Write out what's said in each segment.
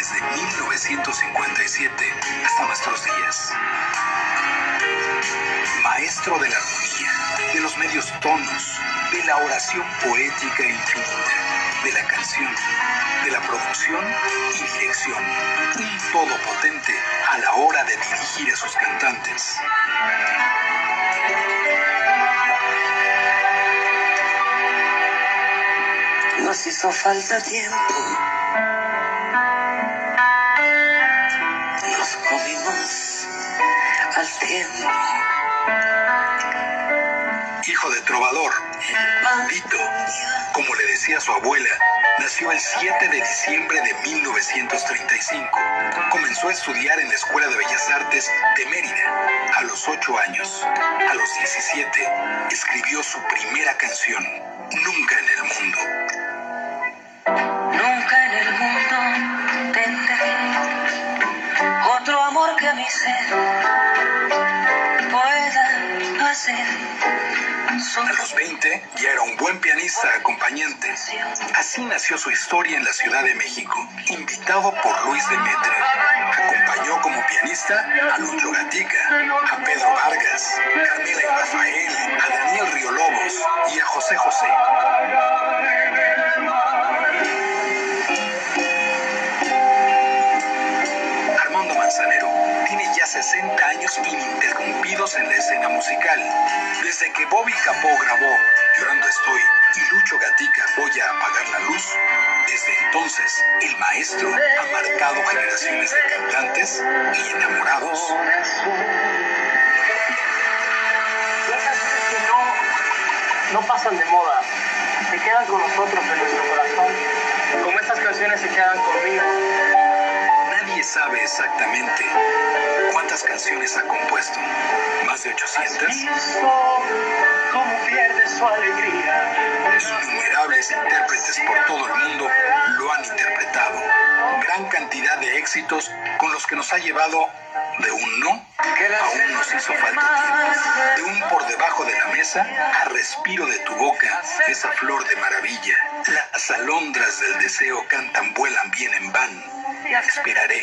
desde 1957 hasta nuestros días. Maestro de la armonía, de los medios tonos, de la oración poética infinita, de la canción, de la producción y dirección. Un todo potente a la hora de dirigir a sus cantantes. Nos hizo falta tiempo. Hijo de trovador, Lito, como le decía su abuela, nació el 7 de diciembre de 1935. Comenzó a estudiar en la Escuela de Bellas Artes de Mérida a los 8 años. A los 17 escribió su primera canción, Nunca en el Mundo. Nunca en el mundo tendré otro amor que a mi ser. A los 20 ya era un buen pianista acompañante. Así nació su historia en la Ciudad de México, invitado por Luis Demetre. Acompañó como pianista a Lucho Gatica, a Pedro Vargas, Carmela y Rafael, Capó grabó Llorando estoy y Lucho Gatica Voy a apagar la luz, desde entonces el maestro ha marcado generaciones de cantantes y enamorados. Las canciones que no, no pasan de moda, se quedan con nosotros en nuestro corazón, como estas canciones se quedan conmigo. Nadie sabe exactamente cuántas canciones ha compuesto. ¿Más de 800? Como pierde su alegría. Innumerables intérpretes por todo el mundo lo han interpretado. Gran cantidad de éxitos con los que nos ha llevado de un no a un nos hizo falta tiempo. De un por debajo de la mesa a respiro de tu boca, esa flor de maravilla. Las alondras del deseo cantan, vuelan bien en van. Esperaré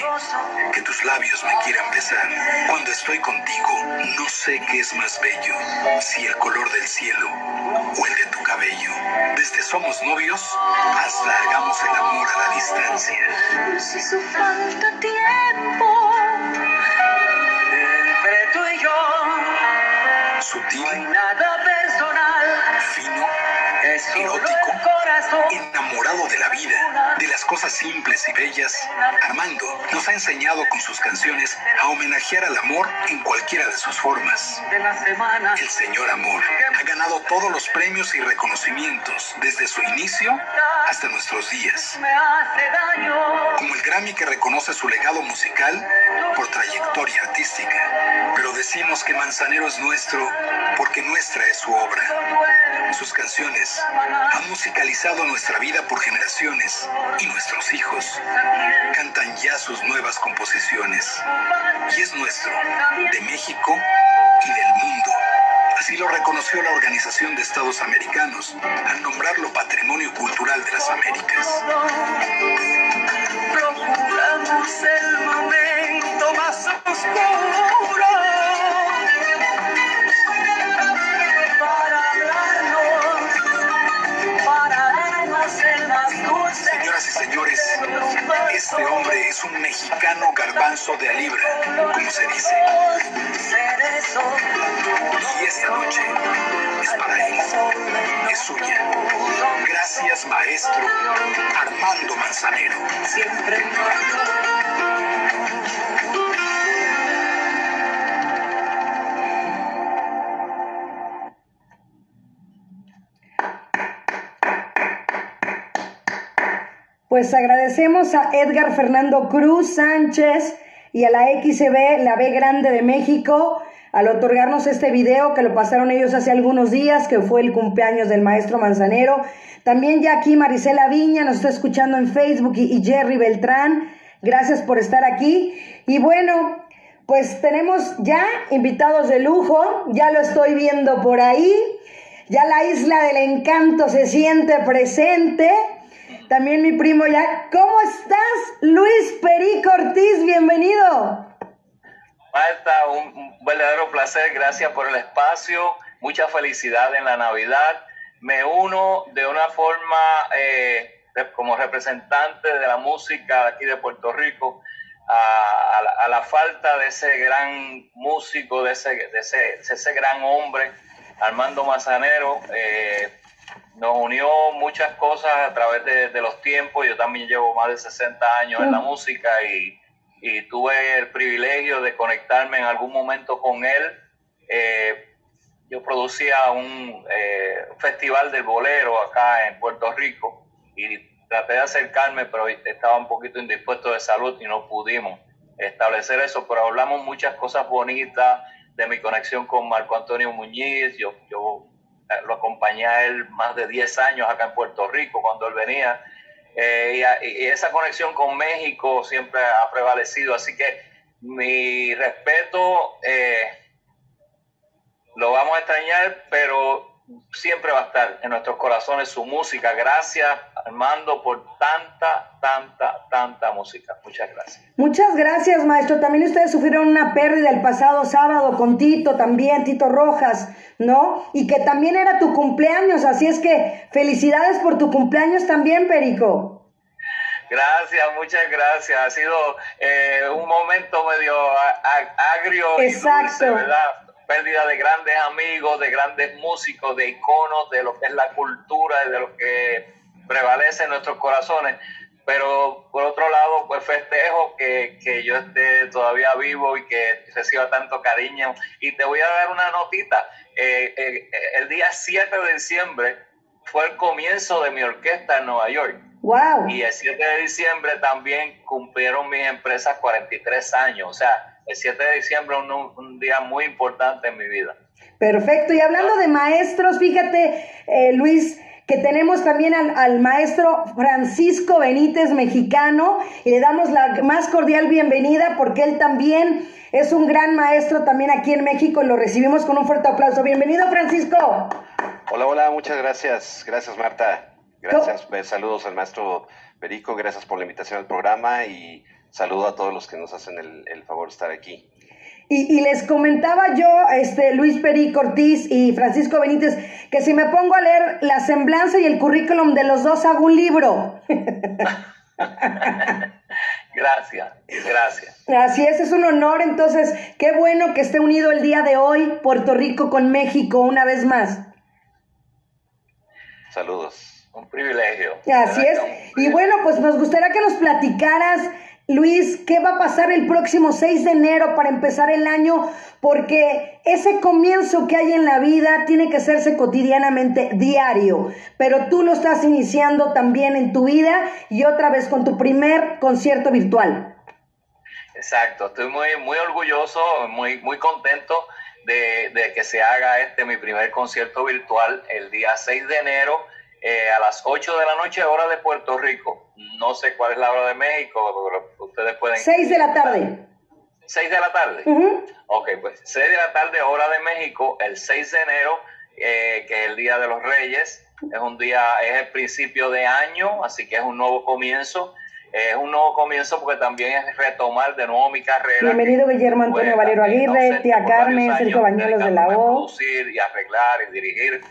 que tus labios me quieran besar. Cuando estoy contigo, no sé qué es más bello, si el color del cielo o el de tu cabello. Desde somos novios hasta hagamos el amor a la distancia. Nos hizo falta tiempo entre tú y yo. Sutil, Nada personal, fino, es erótico. Enamorado de la vida, de las cosas simples y bellas, Armando nos ha enseñado con sus canciones a homenajear al amor en cualquiera de sus formas. El señor Amor ha ganado todos los premios y reconocimientos desde su inicio hasta nuestros días, como el Grammy que reconoce su legado musical por trayectoria artística. Pero decimos que Manzanero es nuestro porque nuestra es su obra. Sus canciones han musicalizado nuestra vida por generaciones y nuestros hijos cantan ya sus nuevas composiciones. Y es nuestro, de México y del mundo. Así lo reconoció la Organización de Estados Americanos al nombrarlo Patrimonio Cultural de las Américas. Procuramos el momento más oscuro para hablarnos, para darnos el más dulce. Señoras y señores, este hombre es un mexicano garbanzo de a libra, como se dice. Y esta noche es para él, es suya. Gracias, maestro Armando Manzanero. siempre Pues agradecemos a Edgar Fernando Cruz Sánchez y a la XB, la B Grande de México, al otorgarnos este video que lo pasaron ellos hace algunos días, que fue el cumpleaños del maestro Manzanero. También ya aquí Marisela Viña nos está escuchando en Facebook y, y Jerry Beltrán. Gracias por estar aquí. Y bueno, pues tenemos ya invitados de lujo, ya lo estoy viendo por ahí. Ya la isla del encanto se siente presente. También mi primo ya. ¿Cómo estás, Luis Perico Ortiz? Bienvenido. Marta, un, verdadero placer. Gracias por el espacio. Mucha felicidad en la Navidad. Me uno de una forma eh, como representante de la música aquí de Puerto Rico a, la, falta de ese gran músico, de ese, de ese, ese gran hombre Armando Mazanero. Eh, nos unió muchas cosas a través de, los tiempos. Yo también llevo más de 60 años en la música y, tuve el privilegio de conectarme en algún momento con él. Eh, yo producía un eh, festival del bolero acá en Puerto Rico y traté de acercarme, pero estaba un poquito indispuesto de salud y no pudimos establecer eso, pero hablamos muchas cosas bonitas de mi conexión con Marco Antonio Muñiz. Yo, yo lo acompañé a él más de 10 años acá en Puerto Rico cuando él venía. Eh, y, esa conexión con México siempre ha prevalecido. Así que mi respeto eh, lo vamos a extrañar, pero siempre va a estar en nuestros corazones su música. Gracias, Armando, por tanta, tanta, tanta música. Muchas gracias. Muchas gracias, maestro. También ustedes sufrieron una pérdida el pasado sábado con Tito, también, Tito Rojas, ¿no? Y que también era tu cumpleaños, así es que felicidades por tu cumpleaños también, Perico. Gracias, muchas gracias. Ha sido eh, un momento medio agrio Exacto. y dulce, ¿verdad? Pérdida de grandes amigos, de grandes músicos, de iconos, de lo que es la cultura, de lo que prevalece en nuestros corazones. Pero por otro lado, pues festejo que, que yo esté todavía vivo y que reciba tanto cariño. Y te voy a dar una notita. Eh, eh, el día 7 de diciembre fue el comienzo de mi orquesta en Nueva York. Wow. Y el 7 de diciembre también cumplieron mis empresas 43 años. O sea, el 7 de diciembre es un, día muy importante en mi vida. Perfecto. Y hablando de maestros, fíjate, eh, Luis, que tenemos también al, maestro Francisco Benítez, mexicano, y le damos la más cordial bienvenida porque él también es un gran maestro también aquí en México y lo recibimos con un fuerte aplauso. Bienvenido, Francisco. Hola, hola, muchas gracias. Gracias, Marta. Gracias. Pues, saludos al maestro Perico, gracias por la invitación al programa y saludo a todos los que nos hacen el, favor de estar aquí. Y, les comentaba yo, este, Luis Perico Ortiz y Francisco Benítez, que si me pongo a leer la semblanza y el currículum de los dos, hago un libro. gracias, gracias. Así es, es un honor. Entonces, qué bueno que esté unido el día de hoy Puerto Rico con México una vez más. Saludos. Un privilegio. Así es. Y bueno, pues nos gustaría que nos platicaras Luis, ¿qué va a pasar el próximo 6 de enero para empezar el año? Porque ese comienzo que hay en la vida tiene que hacerse cotidianamente, diario. Pero tú lo estás iniciando también en tu vida y otra vez con tu primer concierto virtual. Exacto, estoy muy, muy orgulloso, muy, muy contento de, de que se haga este mi primer concierto virtual el día 6 de enero eh, a las 8 de la noche, hora de Puerto Rico. No sé cuál es la hora de México, pero ustedes pueden... 6 de la tarde. 6 de la tarde. Ok, pues 6 de la tarde, hora de México, el 6 de enero, eh, que es el Día de los Reyes. Es un día, es el principio de año, así que es un nuevo comienzo. Es un nuevo comienzo porque también es retomar de nuevo mi carrera. Bienvenido Guillermo Antonio Valero Aguirre, tía Carmen, Sergio Bañuelos de la O. Producir y arreglar y dirigir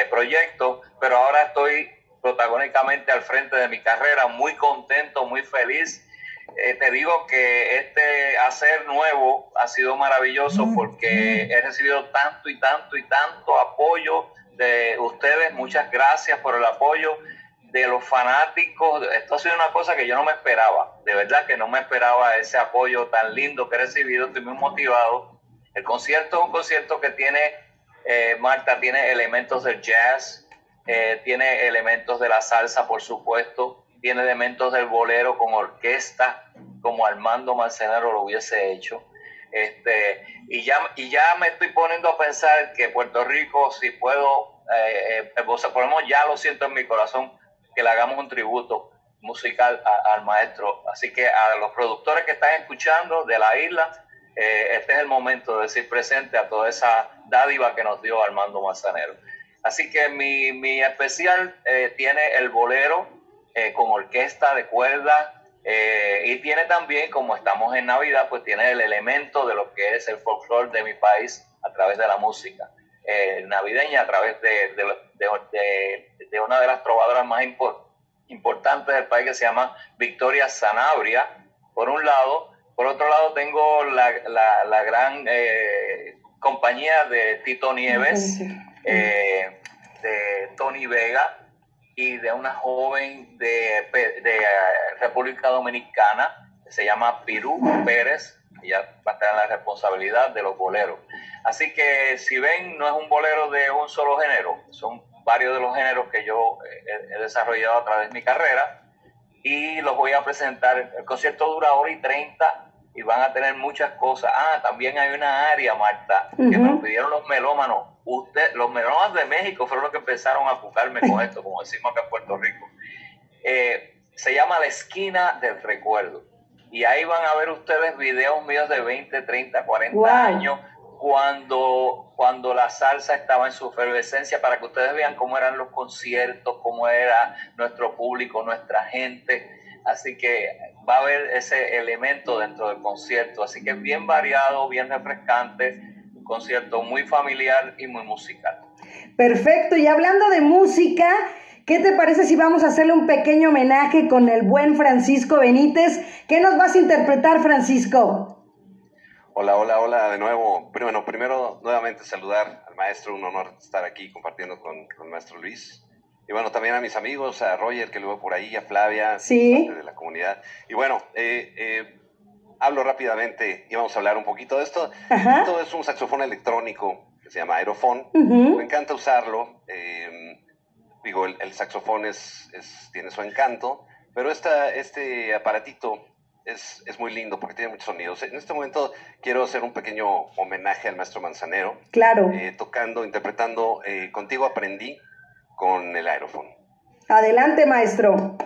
eh, proyecto, pero ahora estoy protagónicamente al frente de mi carrera, muy contento, muy feliz. Eh, te digo que este hacer nuevo ha sido maravilloso porque he recibido tanto y tanto y tanto apoyo de ustedes. Muchas gracias por el apoyo de los fanáticos. Esto ha sido una cosa que yo no me esperaba. De verdad que no me esperaba ese apoyo tan lindo que he recibido. Estoy muy motivado. El concierto es un concierto que tiene eh, Marta tiene elementos del jazz, eh, tiene elementos de la salsa, por supuesto, tiene elementos del bolero con orquesta, como Armando Marcenero lo hubiese hecho. Este, y, ya, y ya me estoy poniendo a pensar que Puerto Rico, si puedo, eh, eh ya lo siento en mi corazón, que le hagamos un tributo musical al maestro. Así que a los productores que están escuchando de la isla, eh, este es el momento de decir presente a toda esa dádiva que nos dio Armando Manzanero. Así que mi, mi especial eh, tiene el bolero eh, con orquesta de cuerda y tiene también, como estamos en Navidad, pues tiene el elemento de lo que es el folclore de mi país a través de la música navideña, a través de, de, de, una de las trovadoras más importantes del país que se llama Victoria Sanabria, por un lado, por otro lado, tengo la, la, gran eh, compañía de Tito Nieves, eh, de Tony Vega y de una joven de, de eh, República Dominicana que se llama Pirú Pérez. Ella va a tener la responsabilidad de los boleros. Así que si ven, no es un bolero de un solo género, son varios de los géneros que yo he desarrollado a través de mi carrera y los voy a presentar. El concierto dura hora y 30 y van a tener muchas cosas. Ah, también hay una área, Marta, que me lo pidieron los melómanos. Usted, los melómanos de México fueron los que empezaron a buscarme con esto, como decimos acá en Puerto Rico. Eh, se llama La Esquina del Recuerdo. Y ahí van a ver ustedes videos míos de 20, 30, 40 años cuando, cuando la salsa estaba en su efervescencia, para que ustedes vean cómo eran los conciertos, cómo era nuestro público, nuestra gente. Así que va a haber ese elemento dentro del concierto. Así que es bien variado, bien refrescante, un concierto muy familiar y muy musical. Perfecto, y hablando de música, ¿qué te parece si vamos a hacerle un pequeño homenaje con el buen Francisco Benítez? ¿Qué nos vas a interpretar, Francisco? Hola, hola, hola de nuevo. Bueno, primero nuevamente saludar al maestro, un honor estar aquí compartiendo con, con el maestro Luis. Y bueno, también a mis amigos, a Roger que lo veo por ahí, a Flavia, sí. parte de la comunidad. Y bueno, eh, eh, hablo rápidamente y vamos a hablar un poquito de esto. Esto es un saxofón electrónico que se llama Aerofón. Me encanta usarlo. Eh, digo, el, saxofón es, es, tiene su encanto, pero esta, este aparatito es, es, muy lindo porque tiene muchos sonidos. En este momento quiero hacer un pequeño homenaje al maestro Manzanero. Claro. Eh, tocando, interpretando eh, Contigo aprendí con el aerofón. Adelante, maestro.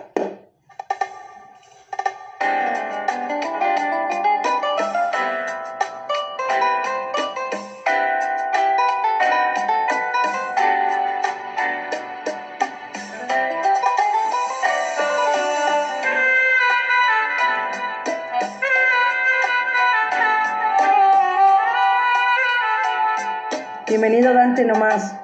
Nomás.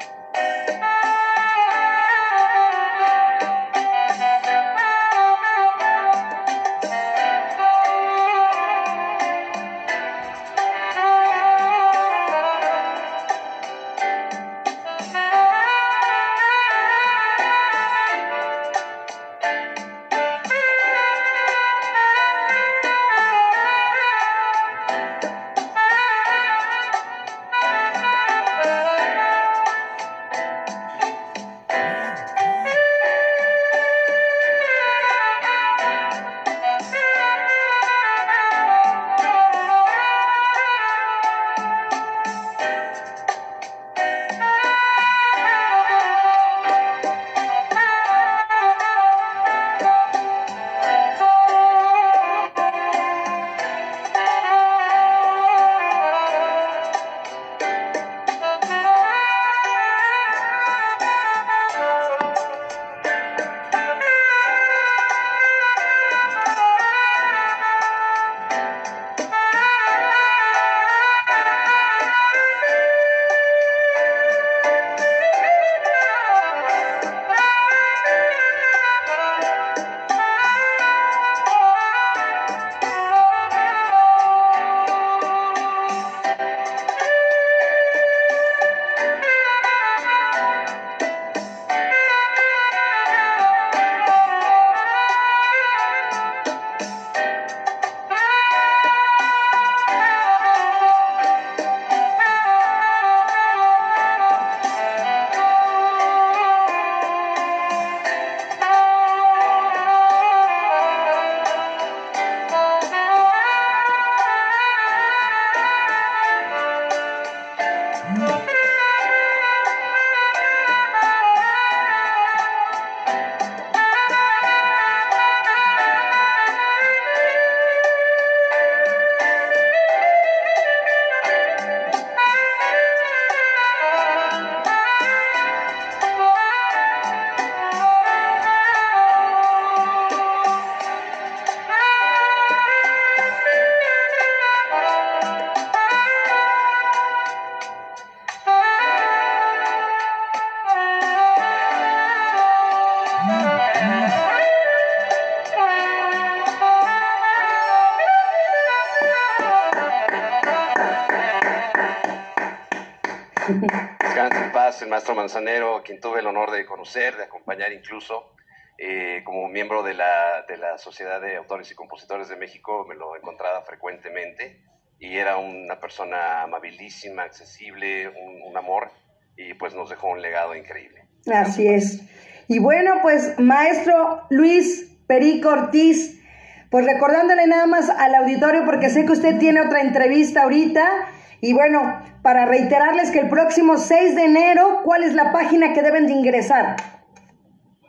Manzanero, a quien tuve el honor de conocer, de acompañar incluso. Eh, como miembro de la, de la Sociedad de Autores y Compositores de México, me lo encontraba frecuentemente y era una persona amabilísima, accesible, un, un amor y pues nos dejó un legado increíble. Así es. Y bueno, pues maestro Luis Perico Ortiz, pues recordándole nada más al auditorio, porque sé que usted tiene otra entrevista ahorita. Y bueno, para reiterarles que el próximo 6 de enero, ¿cuál es la página que deben de ingresar?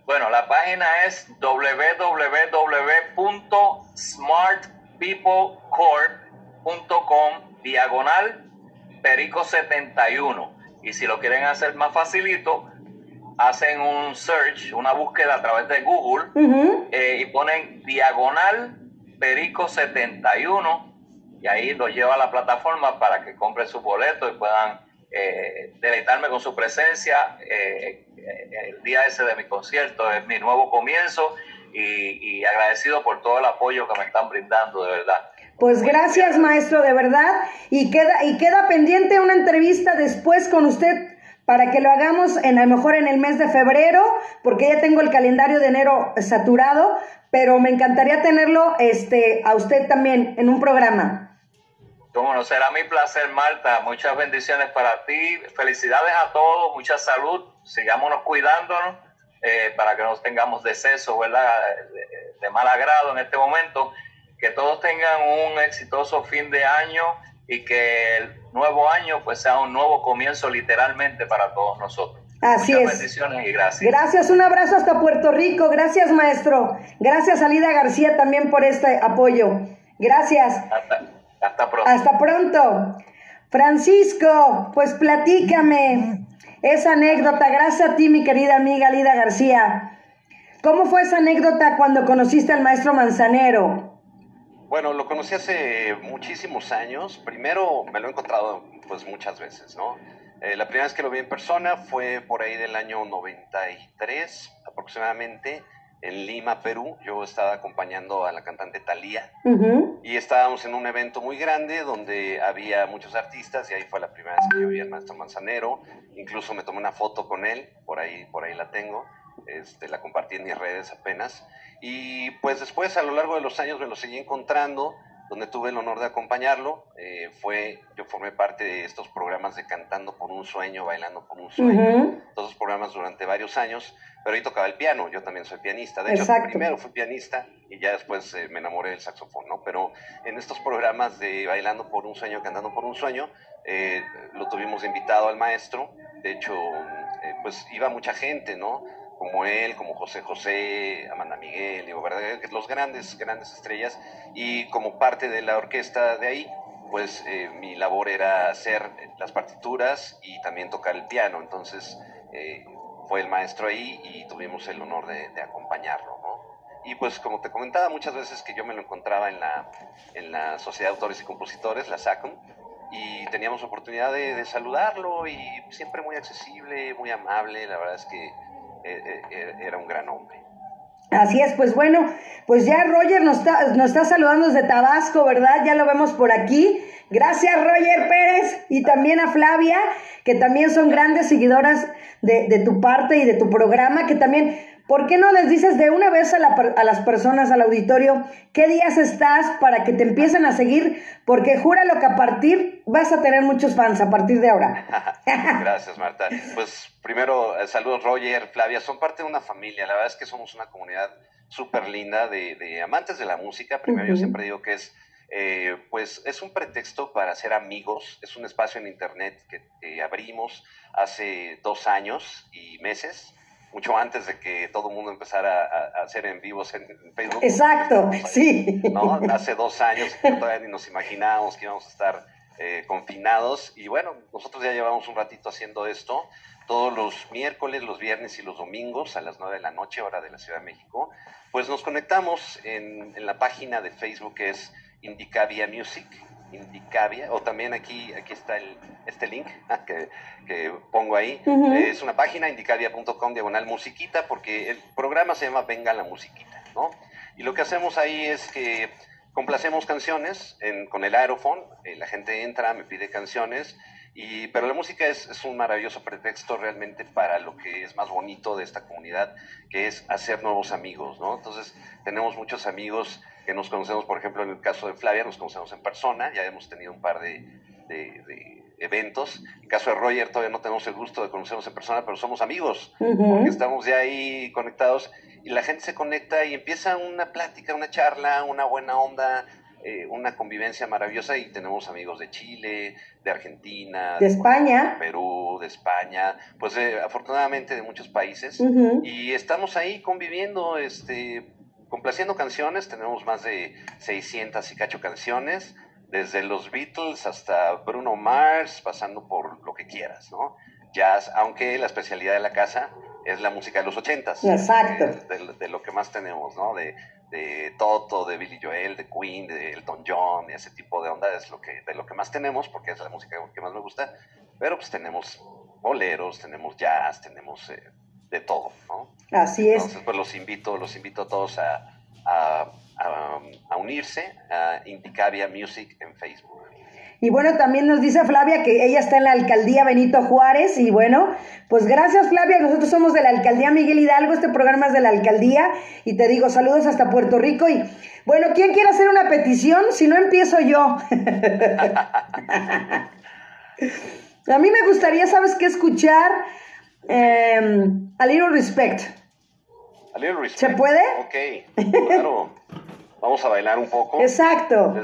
Bueno, la página es www.smartpeoplecorp.com diagonal perico 71. Y si lo quieren hacer más facilito, hacen un search, una búsqueda a través de Google eh, y ponen diagonal perico 71 y ahí los lleva a la plataforma para que compren su boleto y puedan eh, deleitarme con su presencia. Eh, el día ese de mi concierto es mi nuevo comienzo y, y agradecido por todo el apoyo que me están brindando, de verdad. Pues gracias, maestro, de verdad. Y queda, y queda pendiente una entrevista después con usted para que lo hagamos en a lo mejor en el mes de febrero, porque ya tengo el calendario de enero saturado, pero me encantaría tenerlo este a usted también en un programa. Cómo no, será mi placer, Marta. Muchas bendiciones para ti. Felicidades a todos, mucha salud. Sigámonos cuidándonos eh, para que no tengamos deceso, ¿verdad? De, de mal agrado en este momento. Que todos tengan un exitoso fin de año y que el nuevo año pues sea un nuevo comienzo literalmente para todos nosotros. Así Muchas es. bendiciones y gracias. Gracias, un abrazo hasta Puerto Rico. Gracias, maestro. Gracias, Alida García, también por este apoyo. Gracias. Hasta, hasta pronto. Hasta pronto. Francisco, pues platícame esa anécdota. Gracias a ti, mi querida amiga Alida García. ¿Cómo fue esa anécdota cuando conociste al maestro Manzanero? Bueno, lo conocí hace muchísimos años. Primero me lo he encontrado pues muchas veces, ¿no? Eh, la primera vez que lo vi en persona fue por ahí del año 93 aproximadamente en Lima, Perú. Yo estaba acompañando a la cantante Thalía Ujú. y estábamos en un evento muy grande donde había muchos artistas y ahí fue la primera vez que yo vi al maestro Manzanero. Incluso me tomé una foto con él, por ahí, por ahí la tengo. Este, la compartí en mis redes apenas. Y pues después, a lo largo de los años, me lo seguí encontrando, donde tuve el honor de acompañarlo. Eh, fue, yo formé parte de estos programas de Cantando por un Sueño, Bailando por un Sueño, Ujú. todos esos programas durante varios años, pero ahí tocaba el piano, yo también soy pianista. De hecho, Exacto. primero fui pianista y ya después eh, me enamoré del saxofón, ¿no? Pero en estos programas de Bailando por un Sueño, Cantando por un Sueño, eh, lo tuvimos invitado al maestro. De hecho, eh, pues iba mucha gente, ¿no? como él, como José José, Amanda Miguel, digo, ¿verdad? los grandes, grandes estrellas, y como parte de la orquesta de ahí, pues eh, mi labor era hacer las partituras y también tocar el piano, entonces eh, fue el maestro ahí y tuvimos el honor de, acompañarlo, ¿no? Y pues como te comentaba muchas veces que yo me lo encontraba en la, en la Sociedad de Autores y Compositores, la SACOM, y teníamos oportunidad de, de saludarlo y siempre muy accesible, muy amable, la verdad es que era un gran hombre. Así es, pues bueno, pues ya Roger nos está, nos está saludando desde Tabasco, ¿verdad? Ya lo vemos por aquí. Gracias Roger Pérez y también a Flavia, que también son grandes seguidoras de, de tu parte y de tu programa, que también, ¿por qué no les dices de una vez a, la, a, las personas, al auditorio, qué días estás para que te empiecen a seguir? Porque júralo que a partir vas a tener muchos fans a partir de ahora. Gracias, Marta. Pues primero, eh, saludos Roger, Flavia, son parte de una familia. La verdad es que somos una comunidad súper linda de, de, amantes de la música. Primero, uh -huh. yo siempre digo que es, eh, pues, es un pretexto para ser amigos. Es un espacio en Internet que, que abrimos hace dos años y meses mucho antes de que todo el mundo empezara a, a, hacer en vivos en Facebook. Exacto, sí. ¿no? Hace dos años que todavía ni nos imaginábamos que íbamos a estar eh, confinados y bueno, nosotros ya llevamos un ratito haciendo esto todos los miércoles, los viernes y los domingos a las 9 de la noche, hora de la Ciudad de México, pues nos conectamos en, en la página de Facebook que es Indicavia Music, Indicavia, o también aquí, aquí está el, este link que, que pongo ahí. Uh -huh. Es una página, indicavia.com, diagonal musiquita, porque el programa se llama Venga la musiquita, ¿no? Y lo que hacemos ahí es que complacemos canciones en, con el aerofón, eh, la gente entra, me pide canciones, Y, pero la música es, es, un maravilloso pretexto realmente para lo que es más bonito de esta comunidad, que es hacer nuevos amigos, ¿no? Entonces, tenemos muchos amigos que nos conocemos, por ejemplo, en el caso de Flavia, nos conocemos en persona, ya hemos tenido un par de, de, eventos. En el caso de Roger, todavía no tenemos el gusto de conocernos en persona, pero somos amigos, porque estamos ya ahí conectados y la gente se conecta y empieza una plática, una charla, una buena onda, eh, una convivencia maravillosa y tenemos amigos de Chile, de Argentina, de España, de Perú, de España, pues eh, afortunadamente de muchos países. Y estamos ahí conviviendo, este, complaciendo canciones, tenemos más de 600 y cacho canciones, desde los Beatles hasta Bruno Mars, pasando por lo que quieras, ¿no? Jazz, aunque la especialidad de la casa es la música de los ochentas. Exacto. De, de, lo que más tenemos, ¿no? De, de Toto, de Billy Joel, de Queen, de Elton John y ese tipo de onda es lo que, de lo que más tenemos, porque es la música que más me gusta. Pero pues tenemos boleros, tenemos jazz, tenemos eh, de todo, ¿no? Así es. Entonces, pues los invito, los invito a todos a, a, a unirse a Indicavia Music en Facebook. Y bueno, también nos dice Flavia que ella está en la alcaldía Benito Juárez. Y bueno, pues gracias Flavia, nosotros somos de la alcaldía Miguel Hidalgo, este programa es de la alcaldía. Y te digo saludos hasta Puerto Rico. Y bueno, ¿quién quiere hacer una petición? Si no empiezo yo. A mí me gustaría, ¿sabes qué? Escuchar em, A Little Respect. A Little Respect. ¿Se puede? Ok, claro. Vamos a bailar un poco. Exacto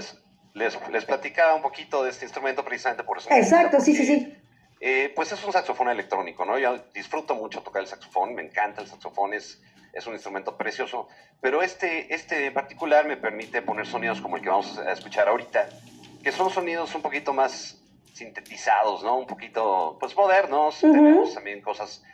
les, les platicaba un poquito de este instrumento precisamente por eso. Exacto, sí, sí, sí. Eh, pues es un saxofón electrónico, ¿no? Yo disfruto mucho tocar el saxofón, me encanta el saxofón, es, es un instrumento precioso, pero este, este en particular me permite poner sonidos como el que vamos a escuchar ahorita, que son sonidos un poquito más sintetizados, ¿no? Un poquito, pues modernos, tenemos también cosas,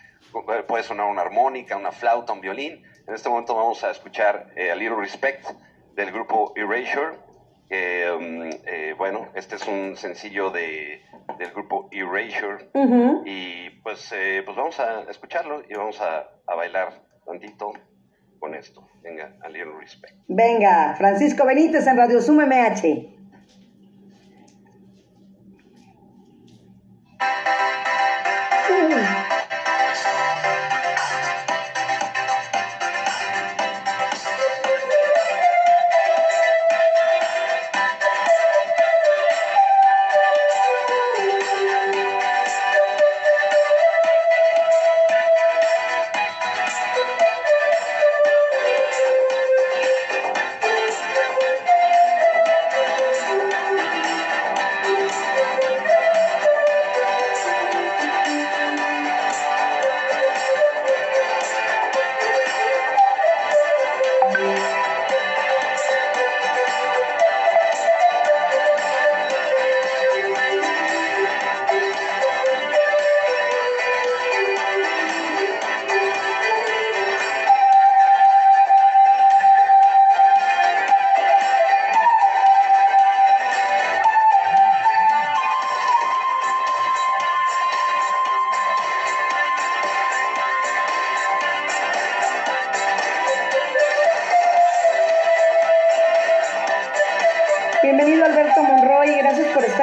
puede sonar una armónica, una flauta, un violín. En este momento vamos a escuchar eh, A Little Respect del grupo Erasure Um, eh, bueno, este es un sencillo de, del grupo Erasure. Y pues, eh, pues vamos a escucharlo y vamos a, a bailar tantito con esto. Venga, a little respect. Venga, Francisco Benítez en Radio Sum MH.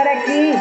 Aquí.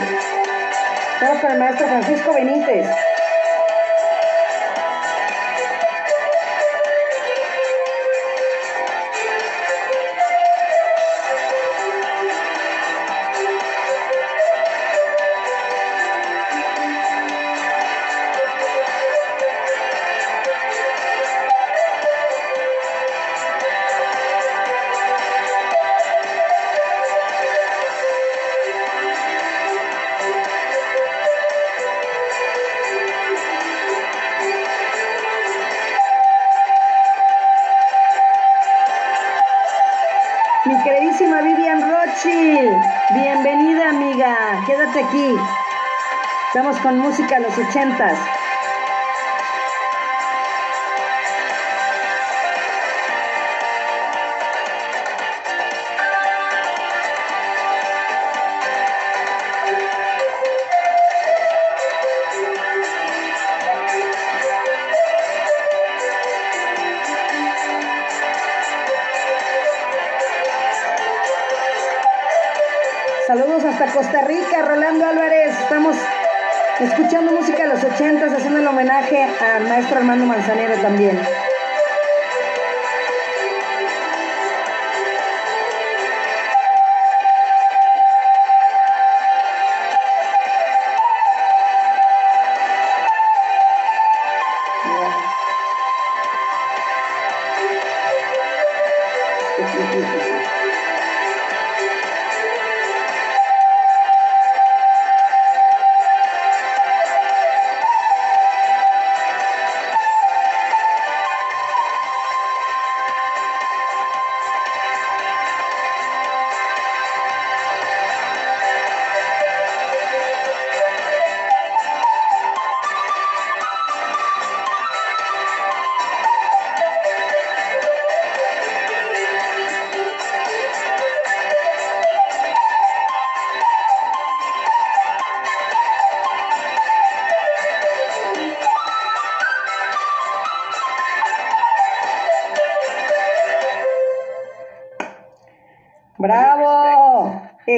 Con música de los ochentas. Maestro Armando Manzanero también.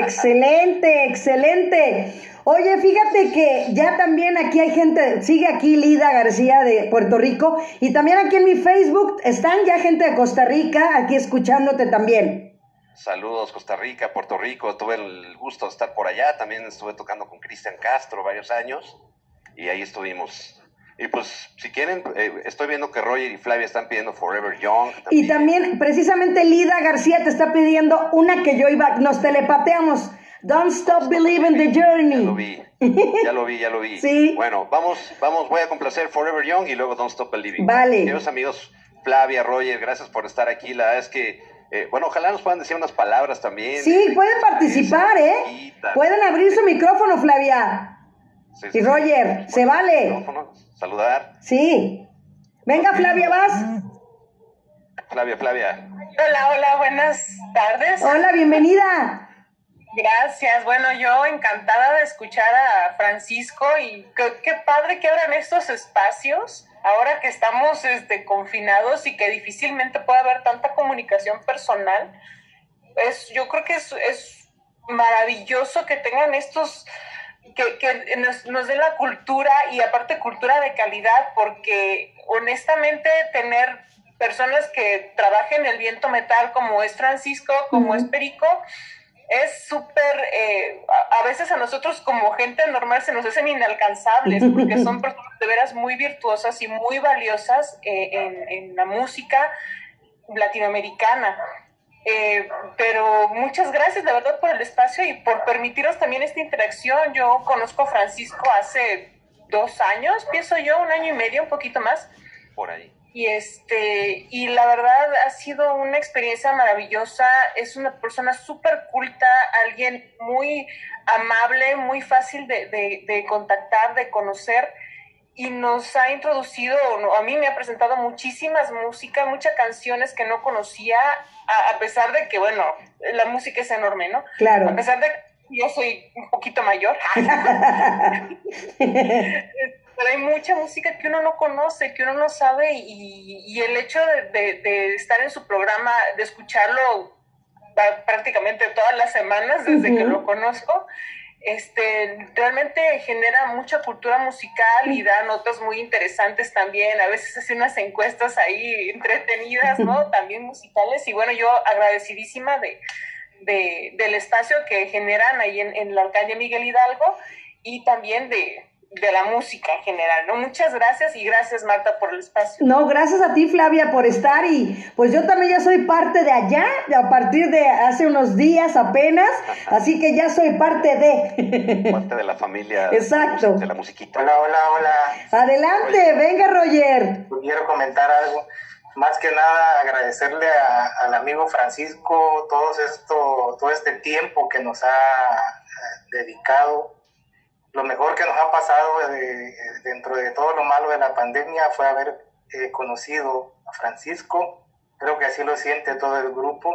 Excelente, excelente. Oye, fíjate que ya también aquí hay gente, sigue aquí Lida García de Puerto Rico y también aquí en mi Facebook están ya gente de Costa Rica aquí escuchándote también. Saludos Costa Rica, Puerto Rico, tuve el gusto de estar por allá, también estuve tocando con Cristian Castro varios años y ahí estuvimos y pues, si quieren, eh, estoy viendo que Roger y Flavia están pidiendo Forever Young. Y también, precisamente, Lida García te está pidiendo una que yo iba, nos telepateamos. Don't stop believing the journey. Ya lo vi, ya lo vi, ya lo vi. sí. Bueno, vamos, vamos, voy a complacer Forever Young y luego Don't Stop Believing. Vale. Queridos amigos, Flavia, Roger, gracias por estar aquí. La verdad es que, eh, bueno, ojalá nos puedan decir unas palabras también. Sí, pueden participar, ¿eh? Pueden abrir su micrófono, Flavia. Y Roger, se vale. Saludar. Sí. Venga, Flavia, vas. Flavia, Flavia. Hola, hola, buenas tardes. Hola, bienvenida. Gracias. Bueno, yo encantada de escuchar a Francisco y qué, padre que abran estos espacios ahora que estamos este, confinados y que difícilmente puede haber tanta comunicación personal. Es, yo creo que es, es maravilloso que tengan estos que, nos, nos dé la cultura y aparte cultura de calidad, porque honestamente tener personas que trabajen el viento metal como es Francisco, como es Perico, es súper, eh, a, veces a nosotros como gente normal se nos hacen inalcanzables, porque son personas de veras muy virtuosas y muy valiosas eh, en, en la música latinoamericana. Eh, pero muchas gracias de verdad por el espacio y por permitirnos también esta interacción. Yo conozco a Francisco hace dos años, pienso yo, un año y medio, un poquito más. Por ahí. Y, este, y la verdad ha sido una experiencia maravillosa. Es una persona súper culta, alguien muy amable, muy fácil de, de, de contactar, de conocer y nos ha introducido, a mí me ha presentado muchísimas músicas, muchas canciones que no conocía, a, pesar de que, bueno, la música es enorme, ¿no? Claro. A pesar de que yo soy un poquito mayor. Pero hay mucha música que uno no conoce, que uno no sabe, y, y el hecho de, de, estar en su programa, de escucharlo prácticamente todas las semanas desde que lo conozco, este, realmente genera mucha cultura musical y da notas muy interesantes también. A veces hace unas encuestas ahí entretenidas, ¿no? También musicales. Y bueno, yo agradecidísima de, de del espacio que generan ahí en, en la alcaldía Miguel Hidalgo y también de, de la música en general, ¿no? Muchas gracias y gracias Marta por el espacio. No, gracias a ti Flavia por estar y pues yo también ya soy parte de allá, a partir de hace unos días apenas, así que ya soy parte de... Parte de la familia. Exacto. De la musiquita. Hola, hola, hola. Adelante, venga Roger. Quiero comentar algo. Más que nada agradecerle al amigo Francisco todo esto, todo este tiempo que nos ha eh, dedicado lo mejor que nos ha pasado eh, dentro de todo lo malo de la pandemia fue haber eh, conocido a Francisco. Creo que así lo siente todo el grupo.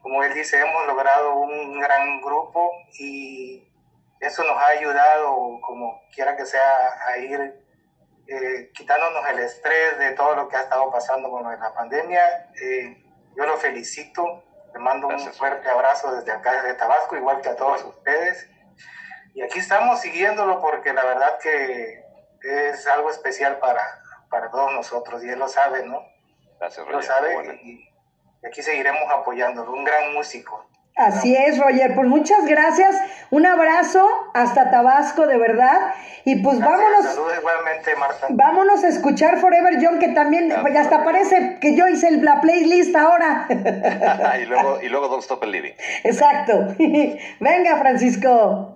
Como él dice, hemos logrado un gran grupo y eso nos ha ayudado, como quiera que sea, a ir eh, quitándonos el estrés de todo lo que ha estado pasando con la pandemia. yo lo felicito, le mando un fuerte abrazo desde acá, desde Tabasco, igual que a todos ustedes y aquí estamos siguiéndolo porque la verdad que es algo especial para, para todos nosotros y él lo sabe, ¿no? Gracias, Lo sabe y, aquí seguiremos apoyándolo, un gran músico. Así es, Roger. Pues muchas gracias. Un abrazo hasta Tabasco, de verdad. Y pues vámonos. Saludos igualmente, Marta. Vámonos a escuchar Forever Young, que también, pues ya hasta parece que yo hice la playlist ahora. y, luego, y luego Don't Stop Believing. Exacto. Venga, Francisco.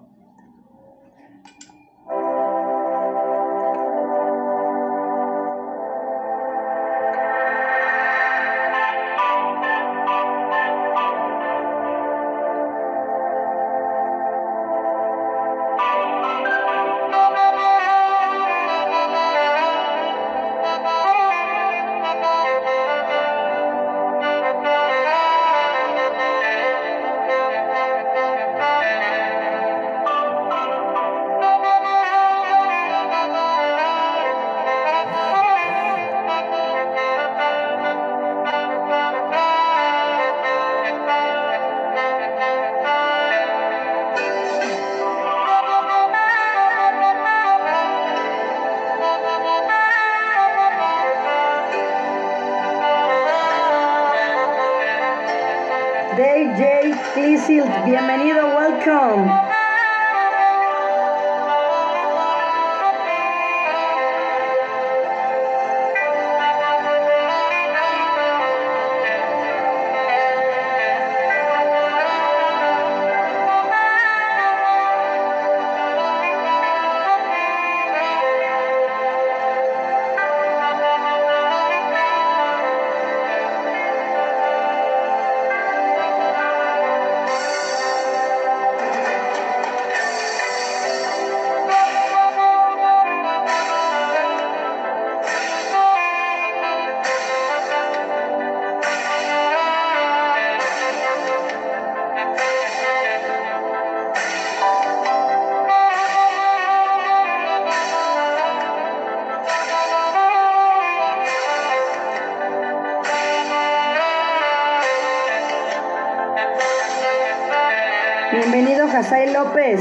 José López.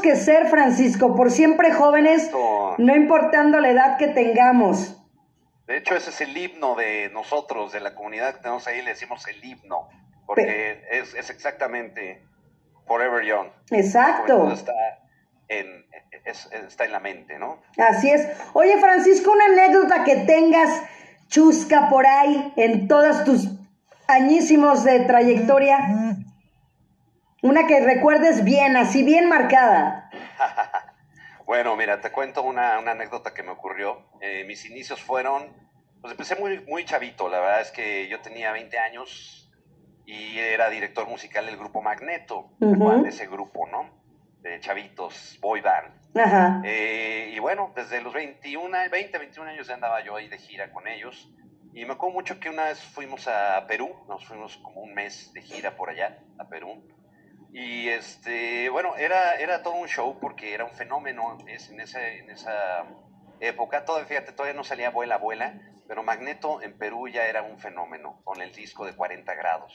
tenemos que ser, Francisco, por siempre jóvenes, no importando la edad que tengamos. De hecho, ese es el himno de nosotros, de la comunidad que tenemos ahí, le decimos el himno, porque es, exactamente Forever Young. Exacto. Está en, está en la mente, ¿no? Así es. Oye, Francisco, una anécdota que tengas chusca por ahí en todos tus añísimos de trayectoria. Una que recuerdes bien, así bien marcada. bueno, mira, te cuento una, anécdota que me ocurrió. Eh, mis inicios fueron, pues empecé muy, muy chavito, la verdad es que yo tenía 20 años y era director musical del grupo Magneto, de ese grupo, ¿no? De chavitos, boy band. Ajá. Eh, y bueno, desde los 21, 20, 21 años ya andaba yo ahí de gira con ellos. Y me acuerdo mucho que una vez fuimos a Perú, nos fuimos como un mes de gira por allá, a Perú. Y este, bueno, era, era todo un show porque era un fenómeno en, ese, en esa época. Todavía, fíjate, todavía no salía Vuela, Vuela, pero Magneto en Perú ya era un fenómeno con el disco de 40 grados.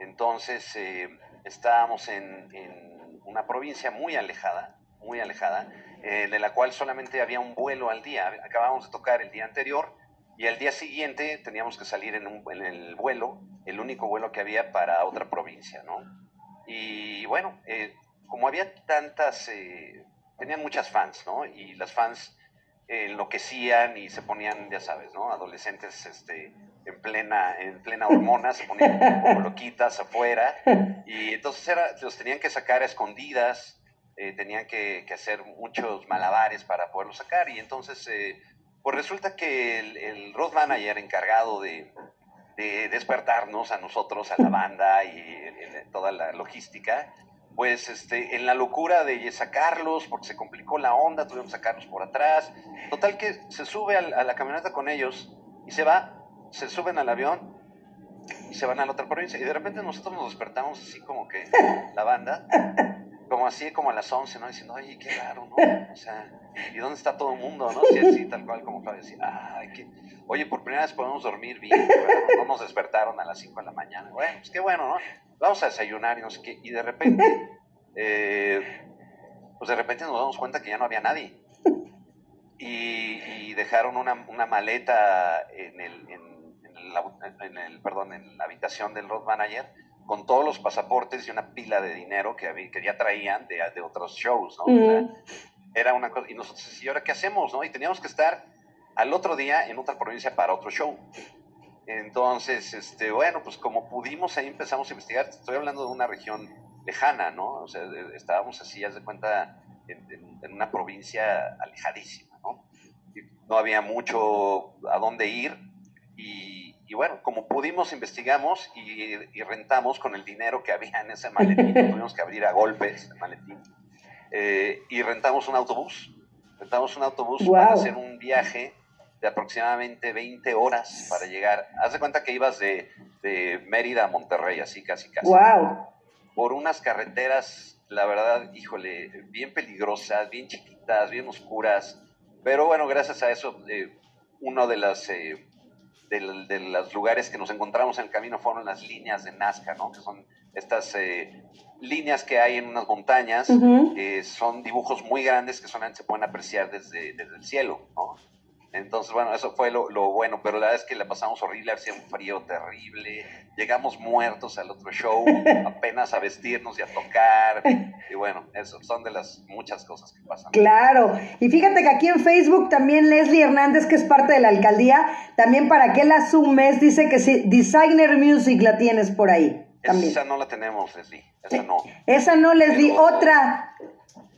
Entonces, eh, estábamos en, en, una provincia muy alejada, muy alejada, eh, de la cual solamente había un vuelo al día. Acabábamos de tocar el día anterior y al día siguiente teníamos que salir en, un, en el vuelo, el único vuelo que había para otra provincia, ¿no? Y bueno, eh, como había tantas, eh, tenían muchas fans, ¿no? Y las fans enloquecían y se ponían, ya sabes, ¿no? Adolescentes este, en, plena, en plena hormona, se ponían como loquitas afuera. Y entonces era, los tenían que sacar a escondidas, eh, tenían que, hacer muchos malabares para poderlos sacar. Y entonces pues resulta que el, road manager encargado de, despertarnos a nosotros, a la banda y toda la logística, pues este, en la locura de sacarlos, porque se complicó la onda, tuvimos que sacarlos por atrás. Total que se sube a la camioneta con ellos y se va, se suben al avión y se van a la otra provincia. Y de repente nosotros nos despertamos así como que la banda como así, como a las 11, ¿no? Diciendo, oye, qué raro, ¿no? O sea, ¿y dónde está todo el mundo, no? Sí, así, tal cual como Fabio decía, ay, qué... Oye, por primera vez podemos dormir bien, no nos despertaron a las 5 de la mañana. Bueno, pues qué bueno, ¿no? Vamos a desayunar y no sé qué. Y de repente, eh, pues de repente nos damos cuenta que ya no había nadie. Y, dejaron una, una, maleta en el, en, en, el, perdón, en la habitación del road manager con todos los pasaportes y una pila de dinero que, había, que ya traían de, de otros shows, ¿no? era una cosa, y nosotros, ¿y ahora qué hacemos, no? Y teníamos que estar al otro día en otra provincia para otro show. Entonces, este, bueno, pues como pudimos ahí empezamos a investigar, estoy hablando de una región lejana, ¿no? O sea, estábamos así, ya de cuenta, en, en, una provincia alejadísima, ¿no? Y no había mucho a dónde ir y y bueno, como pudimos, investigamos y, rentamos con el dinero que había en ese maletín. Tuvimos que abrir a golpes el maletín. Eh, y rentamos un autobús. Rentamos un autobús para hacer un viaje de aproximadamente 20 horas para llegar. Haz de cuenta que ibas de, de Mérida a Monterrey, así casi casi. Wow. Por unas carreteras, la verdad, híjole, bien peligrosas, bien chiquitas, bien oscuras. Pero bueno, gracias a eso, eh, uno de las eh, de, los lugares que nos encontramos en el camino fueron las líneas de Nazca, ¿no? Que son estas eh, líneas que hay en unas montañas, son dibujos muy grandes que solamente se pueden apreciar desde, desde el cielo, ¿no? Entonces, bueno, eso fue lo, bueno, pero la verdad es que la pasamos horrible, hacía un frío terrible, llegamos muertos al otro show, apenas a vestirnos y a tocar, y bueno, eso son de las muchas cosas que pasan. Claro, y fíjate que aquí en Facebook también Leslie Hernández, que es parte de la alcaldía, también para que la sumes, dice que sí, Designer Music la tienes por ahí. También. Esa no la tenemos, Leslie, esa no. Esa no, Leslie, otra.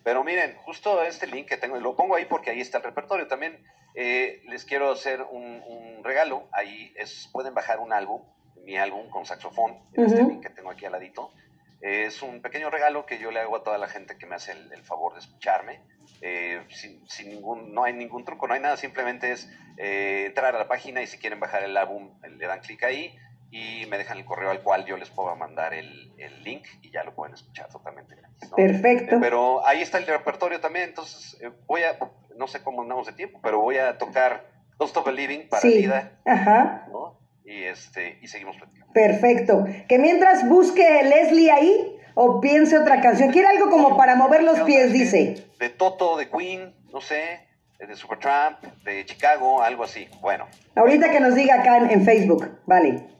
Pero miren, justo este link que tengo, lo pongo ahí porque ahí está el repertorio también eh, les quiero hacer un, regalo. Ahí es, pueden bajar un álbum, mi álbum con saxofón, en este link que tengo aquí al ladito. es un pequeño regalo que yo le hago a toda la gente que me hace el, favor de escucharme. Eh, sin, ningún, no hay ningún truco, no hay nada, simplemente es eh, entrar a la página y si quieren bajar el álbum, le dan clic ahí y me dejan el correo al cual yo les puedo mandar el, link y ya lo pueden escuchar totalmente gratis. Perfecto. pero ahí está el repertorio también, entonces voy a, no sé cómo andamos de tiempo, pero voy a tocar Don't Stop Believing para vida. Ajá. Y, este, y seguimos platicando. Perfecto. Que mientras busque Leslie ahí o piense otra canción. Quiere algo como para mover los pies, dice. De Toto, de Queen, no sé, de Supertramp, de Chicago, algo así. Bueno. Ahorita que nos diga acá en Facebook. Vale.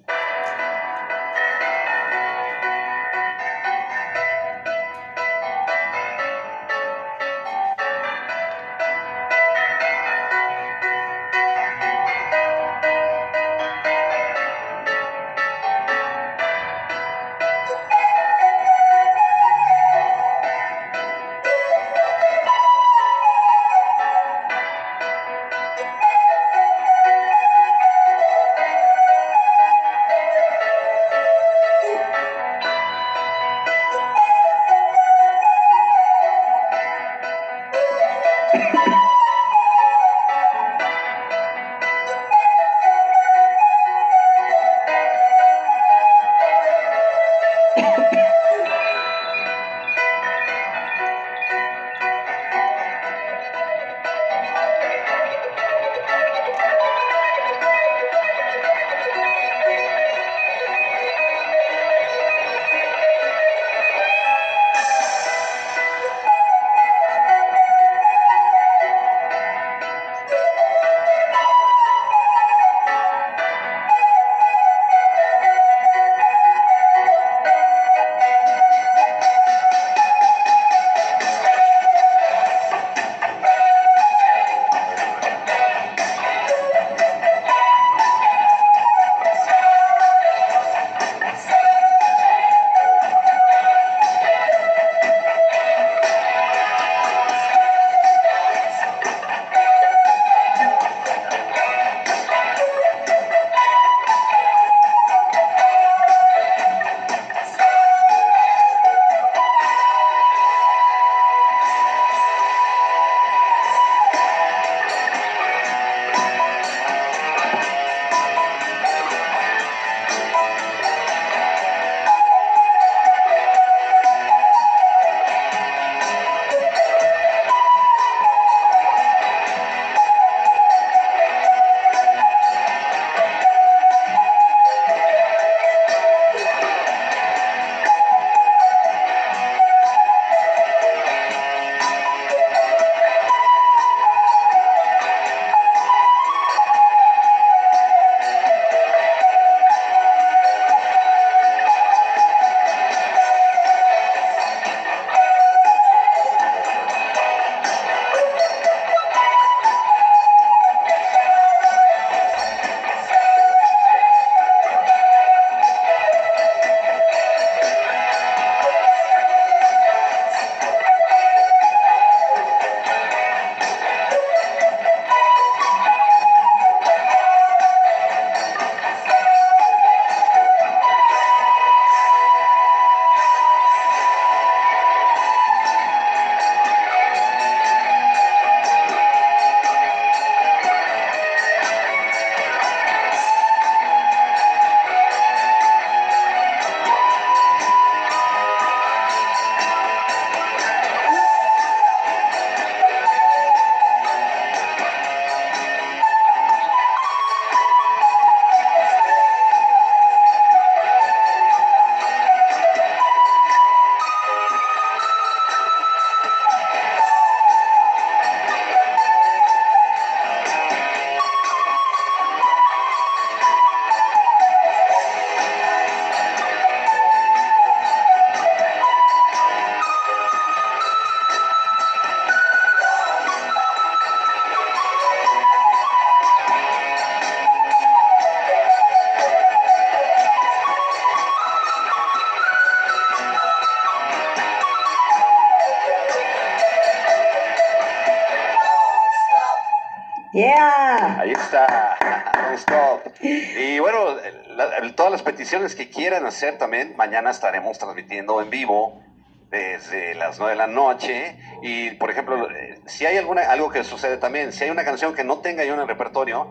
Peticiones que quieran hacer también, mañana estaremos transmitiendo en vivo desde las 9 de la noche. Y, por ejemplo, eh, si hay alguna, algo que sucede también, si hay una canción que no tenga yo en el repertorio,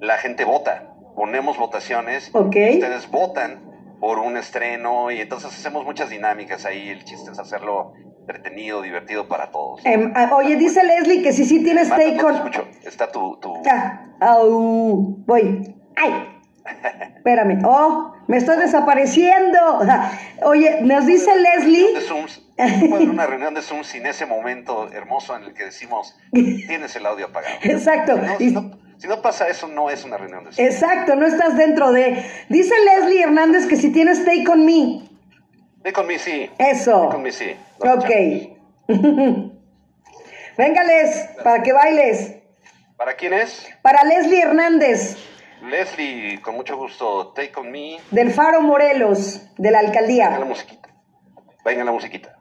la gente vota. Ponemos votaciones. Ustedes votan por un estreno y entonces hacemos muchas dinámicas ahí. El chiste es hacerlo entretenido, divertido para todos. Em, ah, oye, dice Leslie que si sí tienes take no escucho. Está tu... tu... Ah, voy. ¡Ay! Espérame. ¡Oh! ¡Me estoy desapareciendo! Oye, nos dice Leslie... De una reunión de Zoom sin ese momento hermoso en el que decimos, tienes el audio apagado. Exacto. Si no pasa eso, no es una reunión de Zoom. Exacto, no estás dentro de... Dice Leslie Hernández que si tienes Take On Me. Take On Me, sí. Eso. Take On Me, sí. ok. Véngales, para que bailes. ¿Para quién es? Para Leslie Hernández. Leslie, con mucho gusto, Take On Me. Del Faro Morelos, de la alcaldía. Venga la musiquita. Venga la musiquita.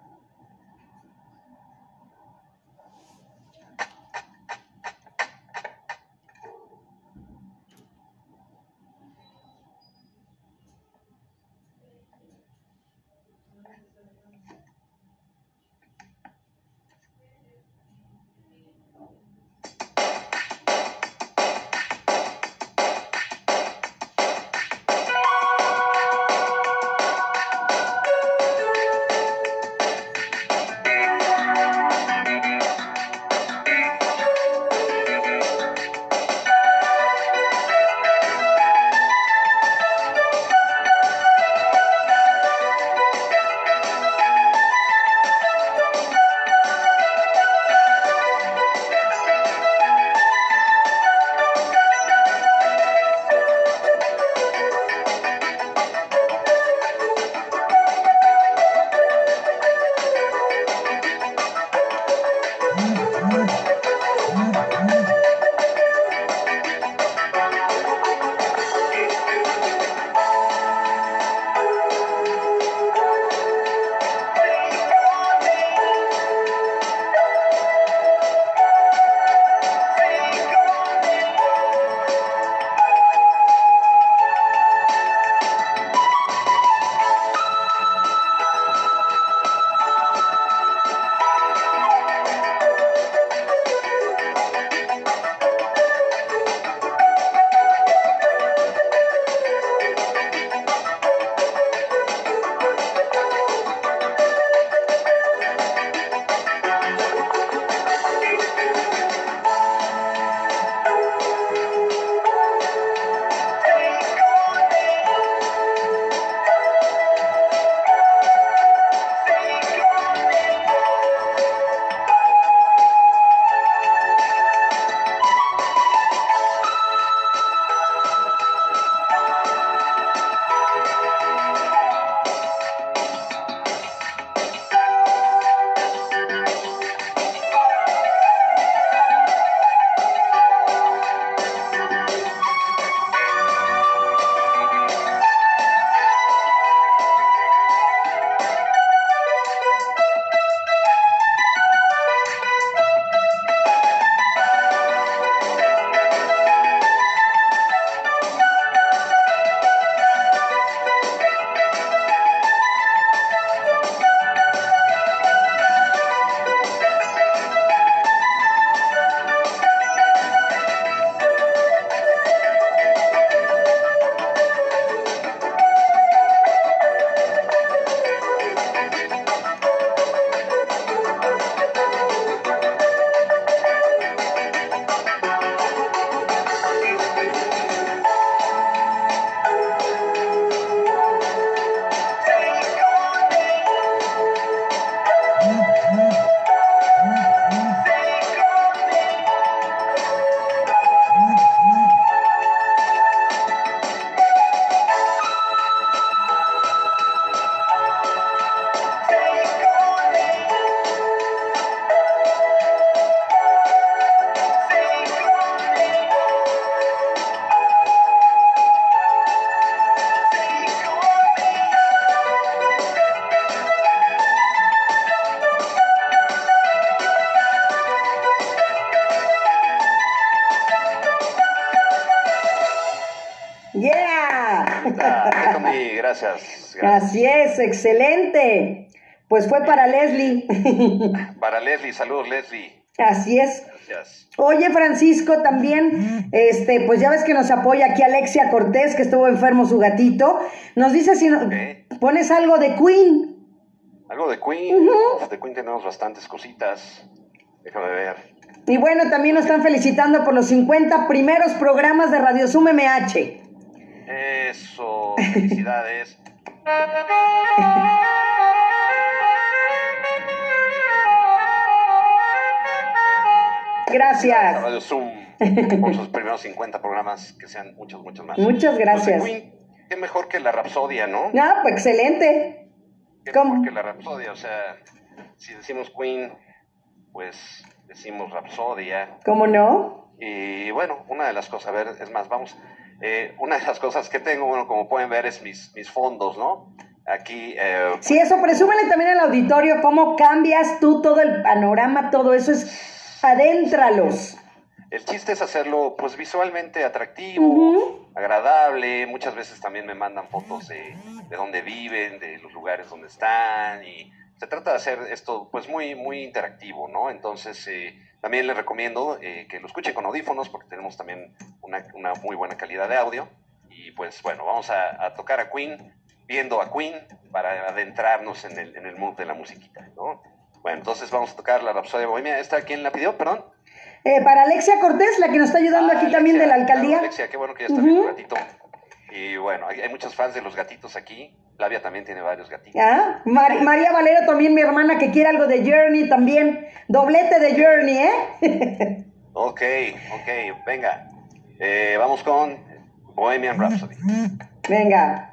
Excelente. Pues fue para Leslie. Para Leslie, saludos Leslie. Así es. Gracias. Oye, Francisco, también, este, pues ya ves que nos apoya aquí Alexia Cortés, que estuvo enfermo su gatito. Nos dice si pones algo de Queen. Algo de Queen. De Queen tenemos bastantes cositas. Déjame ver. Y bueno, también nos están felicitando por los 50 primeros programas de Radio Sum MH. Eso, felicidades. Gracias. Radio Zoom por sus primeros 50 programas, que sean muchos, muchos más. Muchas gracias. qué mejor que la Rapsodia, ¿no? Ah, pues excelente. Qué mejor que la Rapsodia, o sea, si decimos Queen, pues decimos Rapsodia. ¿Cómo no? Y bueno, una de las cosas, a ver, es más, vamos, eh, una de las cosas que tengo, bueno, como pueden ver, es mis, mis fondos, ¿no? Aquí. Eh, sí, eso, presúmele también al auditorio cómo cambias tú todo el panorama, todo eso es adéntralos. El chiste es hacerlo pues visualmente atractivo, agradable. Muchas veces también me mandan fotos de, de dónde viven, de los lugares donde están y se trata de hacer esto pues muy, muy interactivo, ¿no? Entonces eh, también les recomiendo eh, que lo escuchen con audífonos porque tenemos también una, una, muy buena calidad de audio. Y pues bueno, vamos a, a, tocar a Queen, viendo a Queen para adentrarnos en el, en el mood de la musiquita, ¿no? Bueno, entonces vamos a tocar la Rapsodia Bohemia. ¿Esta quién la pidió, perdón? Eh, para Alexia Cortés, la que nos está ayudando ah, aquí también de la alcaldía. Alexia, qué bueno que ya está uh gatito. Y bueno, hay, muchos fans de los gatitos aquí. Flavia también tiene varios gatitos. Ah, María Valero también, mi hermana, que quiere algo de Journey también. Doblete de Journey, ¿eh? ok, ok, venga. Eh, vamos con Bohemian Rhapsody. Venga.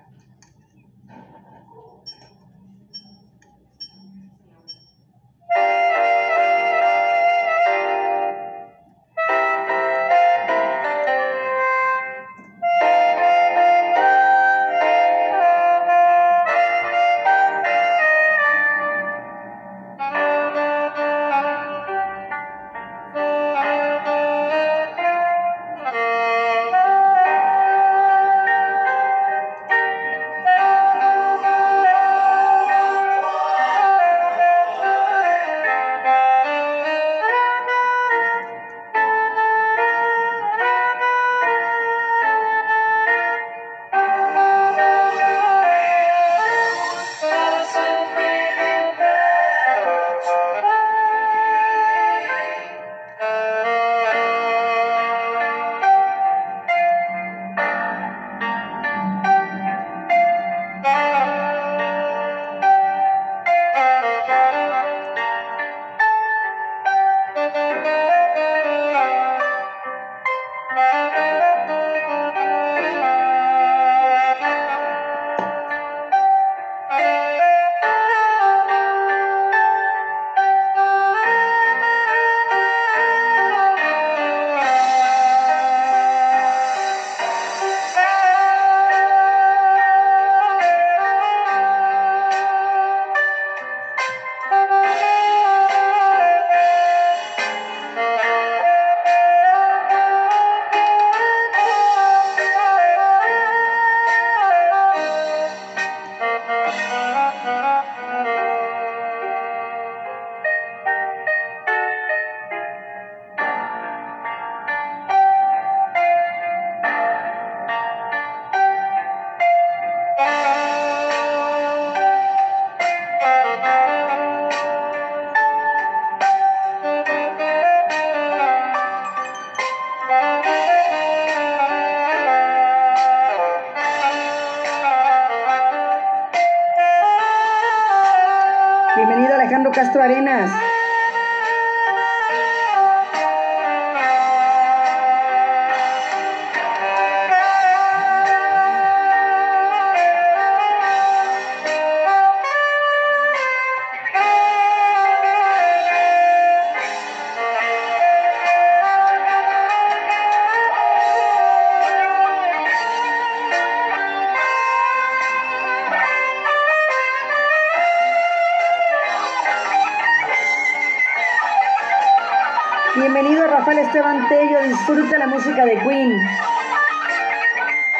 Esteban Tello, disfruta la música de Queen.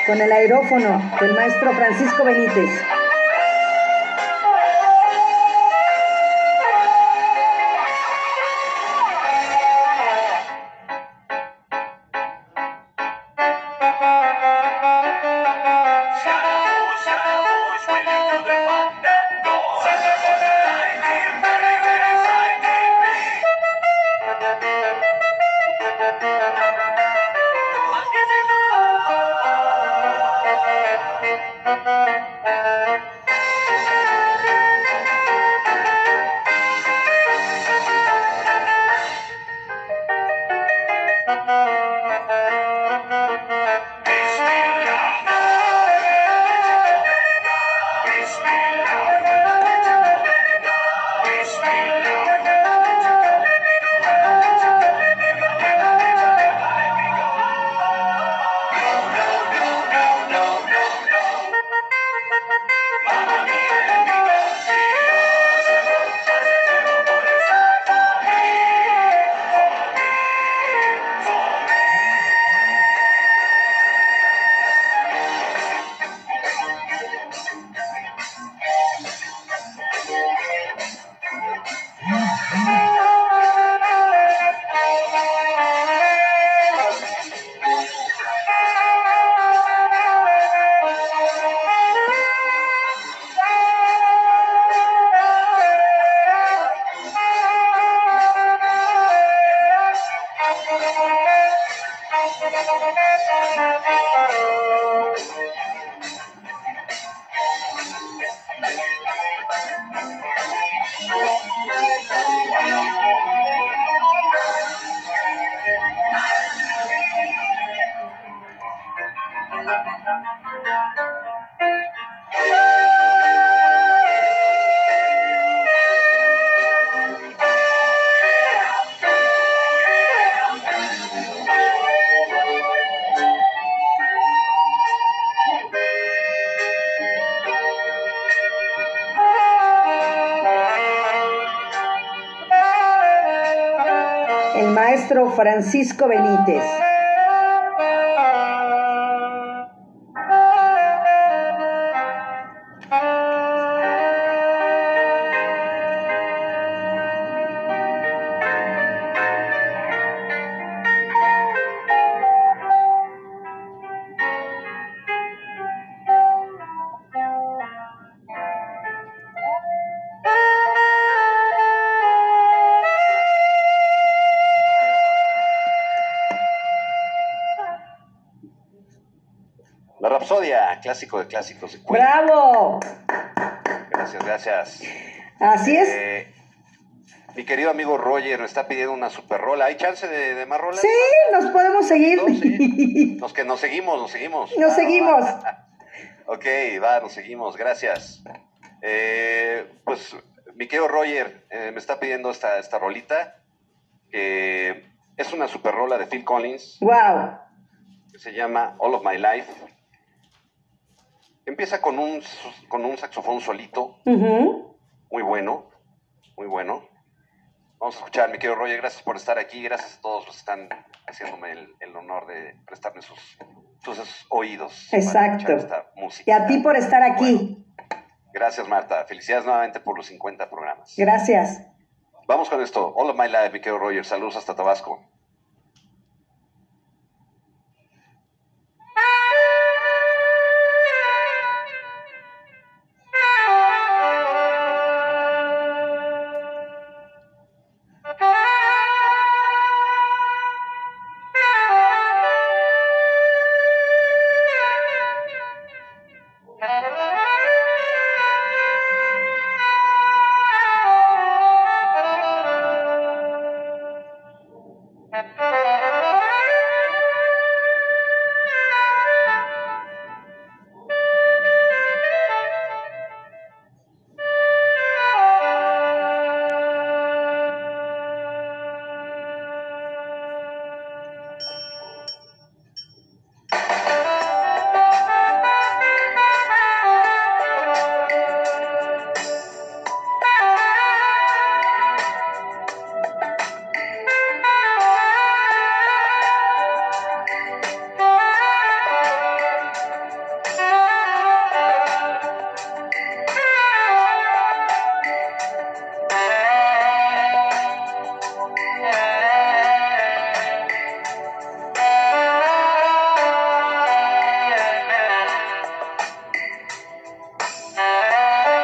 con el aerófono del maestro Francisco Benítez. Francisco Benítez. Clásico de clásicos. ¡Bravo! Gracias, gracias. Así es. Eh, mi querido amigo Roger nos está pidiendo una super rola. ¿Hay chance de, más rolas? Sí, nos podemos seguir. Nos que nos seguimos, nos seguimos. Nos seguimos. ok, va, nos seguimos. Gracias. Eh, pues mi querido Roger eh, me está pidiendo esta, esta rolita. es una super rola de Phil Collins. Wow. Que se llama All of My Life. Empieza con un, con un saxofón solito, muy bueno, muy bueno. Vamos a escuchar, mi querido Roger, gracias por estar aquí, gracias a todos los que están haciéndome el, honor de prestarme sus, sus oídos. Exacto. Y a ti por estar aquí. gracias, Marta. Felicidades nuevamente por los 50 programas. Gracias. Vamos con esto. All of my life, mi querido Roger. Saludos hasta Tabasco.